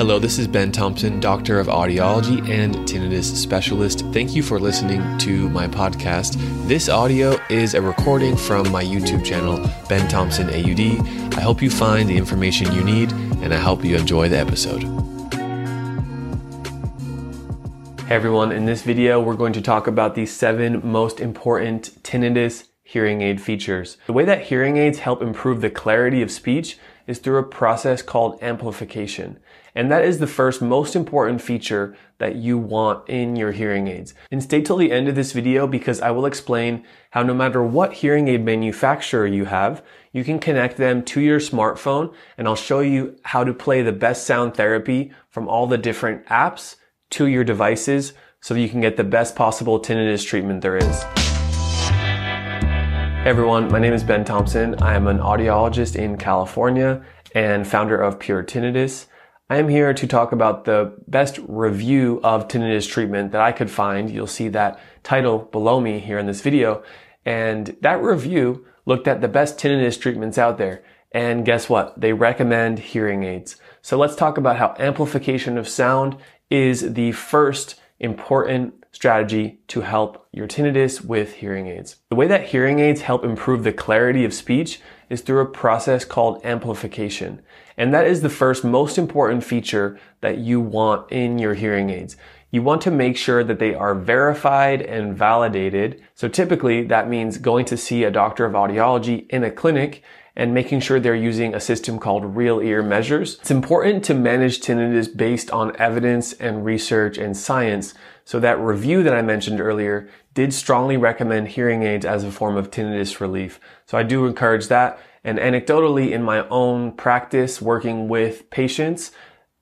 Hello, this is Ben Thompson, Doctor of Audiology and Tinnitus Specialist. Thank you for listening to my podcast. This audio is a recording from my YouTube channel, Ben Thompson AUD. I hope you find the information you need and I hope you enjoy the episode. Hey everyone, in this video, we're going to talk about the seven most important tinnitus hearing aid features. The way that hearing aids help improve the clarity of speech is through a process called amplification. And that is the first most important feature that you want in your hearing aids. And stay till the end of this video because I will explain how no matter what hearing aid manufacturer you have, you can connect them to your smartphone and I'll show you how to play the best sound therapy from all the different apps to your devices so that you can get the best possible tinnitus treatment there is. Hey everyone, my name is Ben Thompson. I am an audiologist in California and founder of Pure Tinnitus. I am here to talk about the best review of tinnitus treatment that I could find. You'll see that title below me here in this video. And that review looked at the best tinnitus treatments out there. And guess what? They recommend hearing aids. So let's talk about how amplification of sound is the first important strategy to help your tinnitus with hearing aids. The way that hearing aids help improve the clarity of speech is through a process called amplification. And that is the first most important feature that you want in your hearing aids. You want to make sure that they are verified and validated. So typically that means going to see a doctor of audiology in a clinic and making sure they're using a system called real ear measures. It's important to manage tinnitus based on evidence and research and science. So that review that I mentioned earlier did strongly recommend hearing aids as a form of tinnitus relief. So I do encourage that. And anecdotally in my own practice working with patients,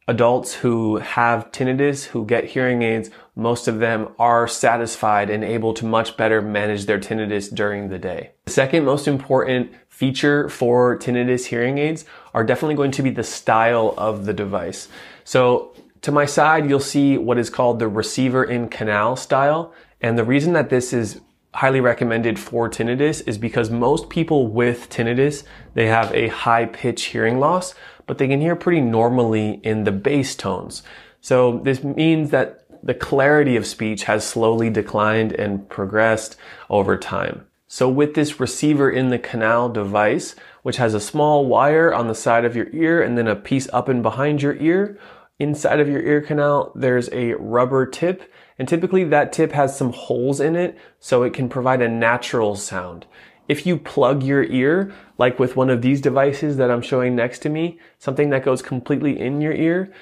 adults who have tinnitus, who get hearing aids, most of them are satisfied and able to much better manage their tinnitus during the day. The second most important feature for tinnitus hearing aids are definitely going to be the style of the device. So to my side, you'll see what is called the receiver in canal style. And the reason that this is highly recommended for tinnitus is because most people with tinnitus, they have a high pitch hearing loss, but they can hear pretty normally in the bass tones. So this means that the clarity of speech has slowly declined and progressed over time. So with this receiver in the canal device, which has a small wire on the side of your ear and then a piece up and behind your ear, inside of your ear canal, there's a rubber tip and typically that tip has some holes in it so it can provide a natural sound. If you plug your ear, like with one of these devices that I'm showing next to me, something that goes completely in your ear,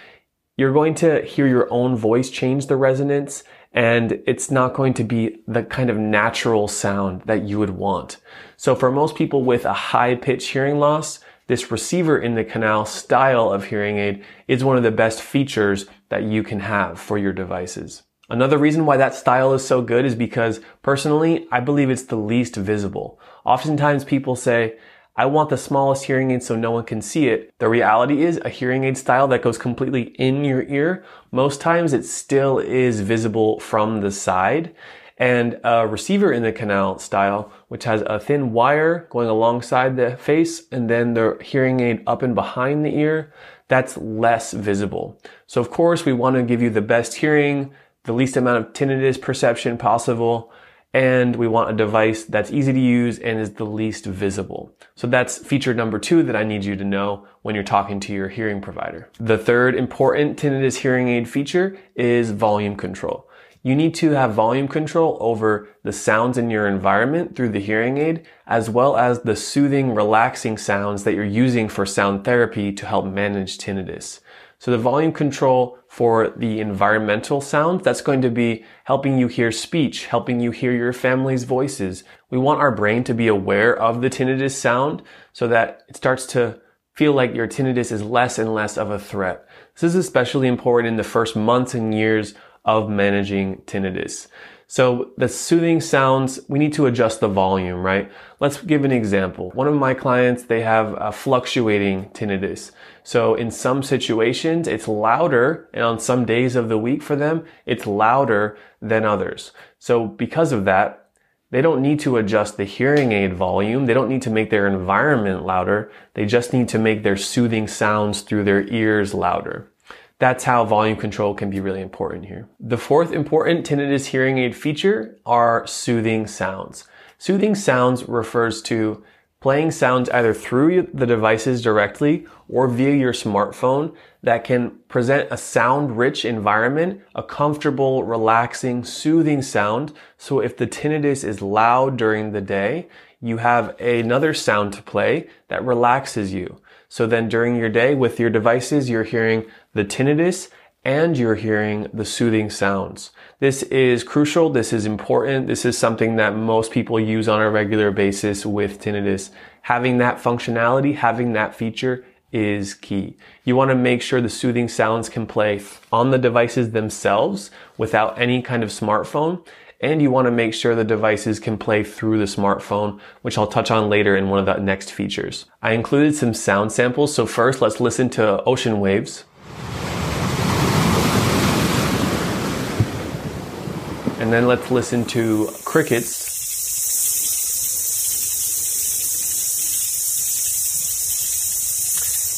you're going to hear your own voice change the resonance and it's not going to be the kind of natural sound that you would want. So for most people with a high pitch hearing loss, this receiver in the canal style of hearing aid is one of the best features that you can have for your devices. Another reason why that style is so good is because personally, I believe it's the least visible. Oftentimes people say, I want the smallest hearing aid so no one can see it. The reality is a hearing aid style that goes completely in your ear, most times it still is visible from the side. And a receiver in the canal style, which has a thin wire going alongside the face and then the hearing aid up and behind the ear, that's less visible. So of course we want to give you the best hearing, the least amount of tinnitus perception possible, and we want a device that's easy to use and is the least visible. So that's feature number two that I need you to know when you're talking to your hearing provider. The third important tinnitus hearing aid feature is volume control. You need to have volume control over the sounds in your environment through the hearing aid, as well as the soothing, relaxing sounds that you're using for sound therapy to help manage tinnitus. So the volume control for the environmental sound, that's going to be helping you hear speech, helping you hear your family's voices. We want our brain to be aware of the tinnitus sound so that it starts to feel like your tinnitus is less and less of a threat. This is especially important in the first months and years of managing tinnitus. So the soothing sounds, we need to adjust the volume, right? Let's give an example. One of my clients, they have a fluctuating tinnitus. So in some situations, it's louder, and on some days of the week for them, it's louder than others. So because of that, they don't need to adjust the hearing aid volume. They don't need to make their environment louder. They just need to make their soothing sounds through their ears louder. That's how volume control can be really important here. The fourth important tinnitus hearing aid feature are soothing sounds. Soothing sounds refers to playing sounds either through the devices directly or via your smartphone that can present a sound rich environment, a comfortable, relaxing, soothing sound. So if the tinnitus is loud during the day, you have another sound to play that relaxes you. So then during your day with your devices, you're hearing the tinnitus and you're hearing the soothing sounds. This is crucial. This is important. This is something that most people use on a regular basis with tinnitus. Having that functionality, having that feature is key. You want to make sure the soothing sounds can play on the devices themselves without any kind of smartphone. And you want to make sure the devices can play through the smartphone, which I'll touch on later in one of the next features. I included some sound samples. So first, let's listen to ocean waves. And then let's listen to crickets.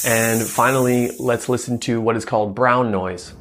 And finally, let's listen to what is called brown noise.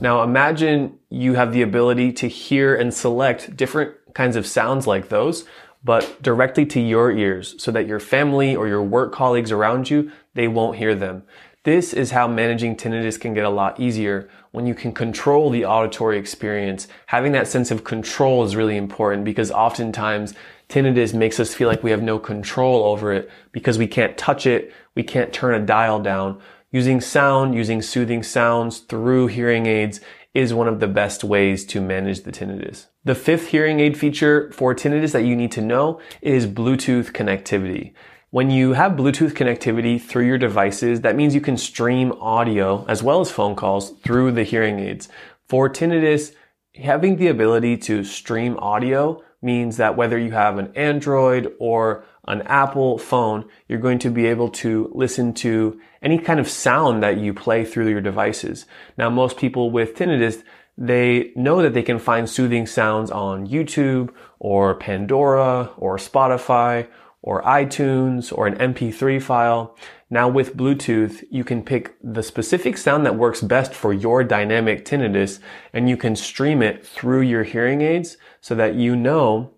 Now imagine you have the ability to hear and select different kinds of sounds like those, but directly to your ears so that your family or your work colleagues around you, they won't hear them. This is how managing tinnitus can get a lot easier when you can control the auditory experience. Having that sense of control is really important because oftentimes tinnitus makes us feel like we have no control over it because we can't touch it, we can't turn a dial down. Using sound, using soothing sounds through hearing aids is one of the best ways to manage the tinnitus. The fifth hearing aid feature for tinnitus that you need to know is Bluetooth connectivity. When you have Bluetooth connectivity through your devices, that means you can stream audio as well as phone calls through the hearing aids. For tinnitus, having the ability to stream audio means that whether you have an Android or an Apple phone, you're going to be able to listen to any kind of sound that you play through your devices. Now, most people with tinnitus, they know that they can find soothing sounds on YouTube or Pandora or Spotify or iTunes or an MP3 file. Now with Bluetooth, you can pick the specific sound that works best for your dynamic tinnitus and you can stream it through your hearing aids so that you know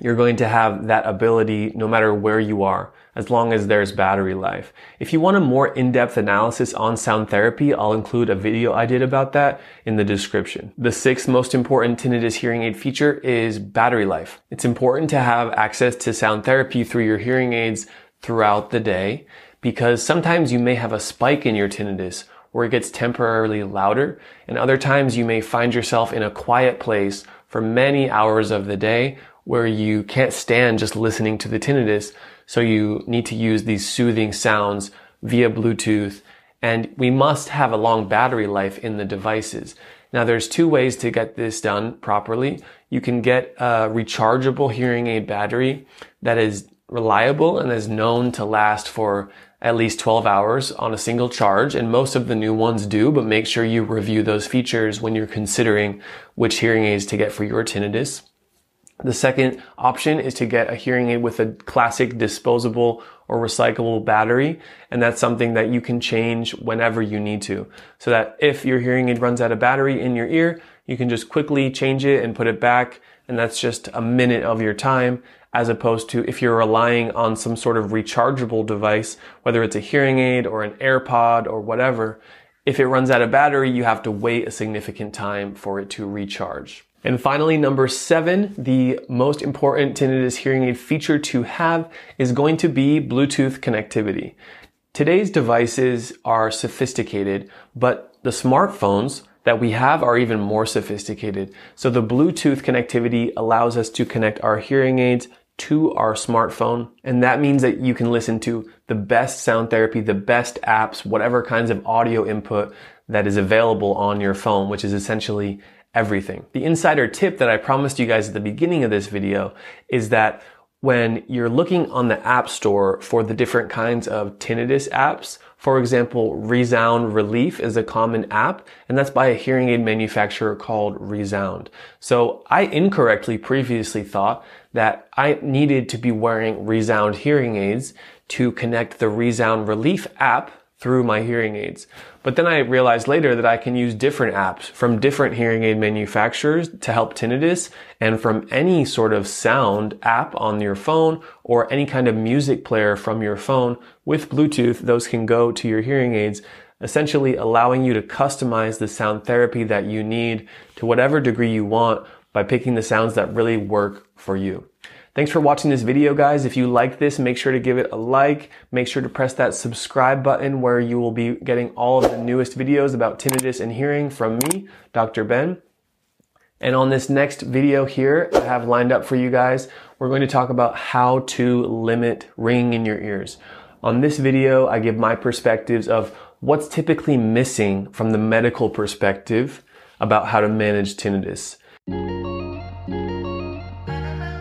you're going to have that ability no matter where you are, as long as there's battery life. If you want a more in-depth analysis on sound therapy, I'll include a video I did about that in the description. The sixth most important tinnitus hearing aid feature is battery life. It's important to have access to sound therapy through your hearing aids throughout the day because sometimes you may have a spike in your tinnitus where it gets temporarily louder and other times you may find yourself in a quiet place for many hours of the day where you can't stand just listening to the tinnitus. So you need to use these soothing sounds via Bluetooth. And we must have a long battery life in the devices. Now there's two ways to get this done properly. You can get a rechargeable hearing aid battery that is reliable and is known to last for at least 12 hours on a single charge. And most of the new ones do, but make sure you review those features when you're considering which hearing aids to get for your tinnitus. The second option is to get a hearing aid with a classic disposable or recyclable battery. And that's something that you can change whenever you need to. So that if your hearing aid runs out of battery in your ear, you can just quickly change it and put it back. And that's just a minute of your time as opposed to if you're relying on some sort of rechargeable device, whether it's a hearing aid or an AirPod or whatever. If it runs out of battery, you have to wait a significant time for it to recharge. And finally, number seven, the most important tinnitus hearing aid feature to have is going to be Bluetooth connectivity. Today's devices are sophisticated, but the smartphones that we have are even more sophisticated. So the Bluetooth connectivity allows us to connect our hearing aids to our smartphone. And that means that you can listen to the best sound therapy, the best apps, whatever kinds of audio input that is available on your phone, which is essentially everything. The insider tip that I promised you guys at the beginning of this video is that when you're looking on the App Store for the different kinds of tinnitus apps, for example, Resound Relief is a common app, and that's by a hearing aid manufacturer called Resound. So I incorrectly previously thought that I needed to be wearing Resound hearing aids to connect the Resound Relief app through my hearing aids. But then I realized later that I can use different apps from different hearing aid manufacturers to help tinnitus and from any sort of sound app on your phone or any kind of music player from your phone with Bluetooth. Those can go to your hearing aids, essentially allowing you to customize the sound therapy that you need to whatever degree you want by picking the sounds that really work for you. Thanks for watching this video, guys. If you like this, make sure to give it a like. Make sure to press that subscribe button where you will be getting all of the newest videos about tinnitus and hearing from me, Dr. Ben. And on this next video here, I have lined up for you guys, we're going to talk about how to limit ringing in your ears. On this video, I give my perspectives of what's typically missing from the medical perspective about how to manage tinnitus.